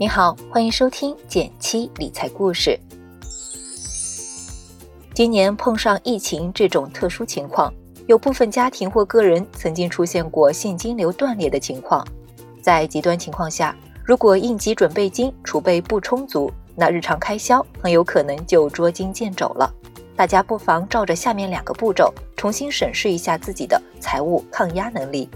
你好，欢迎收听减七理财故事。今年碰上疫情这种特殊情况，有部分家庭或个人曾经出现过现金流断裂的情况。在极端情况下，如果应急准备金储备不充足，那日常开销很有可能就捉襟见肘了。大家不妨照着下面两个步骤，重新审视一下自己的财务抗压能力。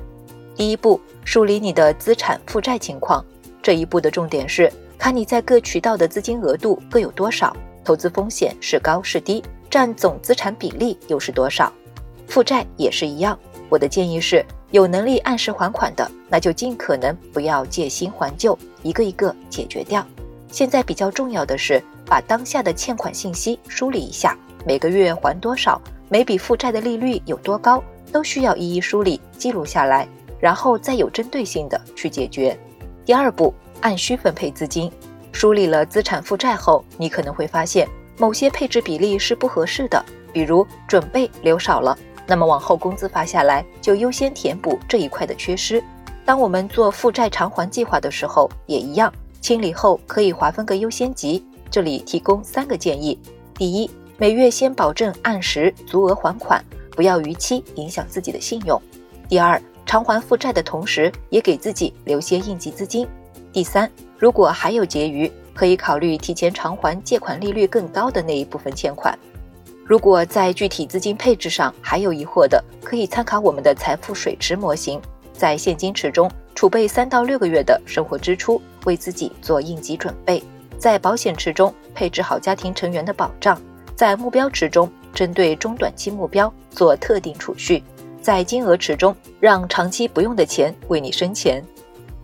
第一步，梳理你的资产负债情况。这一步的重点是看你在各渠道的资金额度各有多少，投资风险是高是低，占总资产比例又是多少。负债也是一样，我的建议是，有能力按时还款的，那就尽可能不要借新还旧，一个一个解决掉。现在比较重要的是把当下的欠款信息梳理一下，每个月还多少，每笔负债的利率有多高，都需要一一梳理记录下来，然后再有针对性的去解决。第二步，按需分配资金。梳理了资产负债后，你可能会发现某些配置比例是不合适的，比如准备留少了，那么往后工资发下来就优先填补这一块的缺失。当我们做负债偿还计划的时候，也一样，清理后可以划分个优先级。这里提供三个建议：第一，每月先保证按时足额还款，不要逾期影响自己的信用；第二，偿还负债的同时，也给自己留些应急资金。第三，如果还有结余，可以考虑提前偿还借款利率更高的那一部分欠款。如果在具体资金配置上还有疑惑的，可以参考我们的财富水池模型，在现金池中储备三到六个月的生活支出，为自己做应急准备；在保险池中配置好家庭成员的保障；在目标池中针对中短期目标做特定储蓄。在金额池中，让长期不用的钱为你生钱，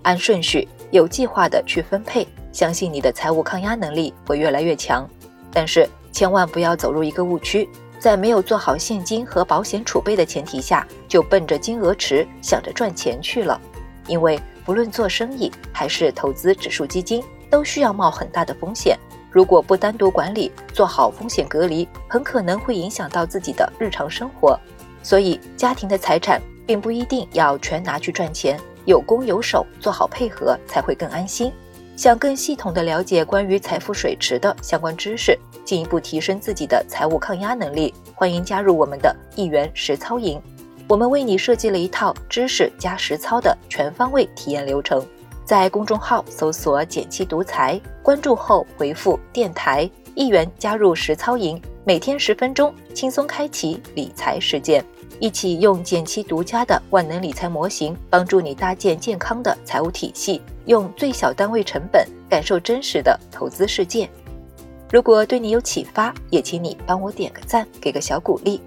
按顺序有计划的去分配，相信你的财务抗压能力会越来越强。但是千万不要走入一个误区，在没有做好现金和保险储备的前提下，就奔着金额池想着赚钱去了。因为不论做生意还是投资指数基金，都需要冒很大的风险。如果不单独管理，做好风险隔离，很可能会影响到自己的日常生活。所以，家庭的财产并不一定要全拿去赚钱，有攻有守，做好配合才会更安心。想更系统的了解关于财富水池的相关知识，进一步提升自己的财务抗压能力，欢迎加入我们的一元实操营。我们为你设计了一套知识加实操的全方位体验流程。在公众号搜索“减七独裁，关注后回复“电台”一元加入实操营，每天十分钟，轻松开启理财实践。一起用减七独家的万能理财模型，帮助你搭建健康的财务体系，用最小单位成本感受真实的投资世界。如果对你有启发，也请你帮我点个赞，给个小鼓励。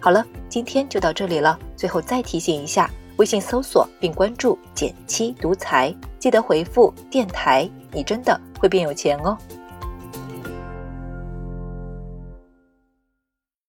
好了，今天就到这里了。最后再提醒一下，微信搜索并关注“减七独裁，记得回复“电台”，你真的会变有钱哦。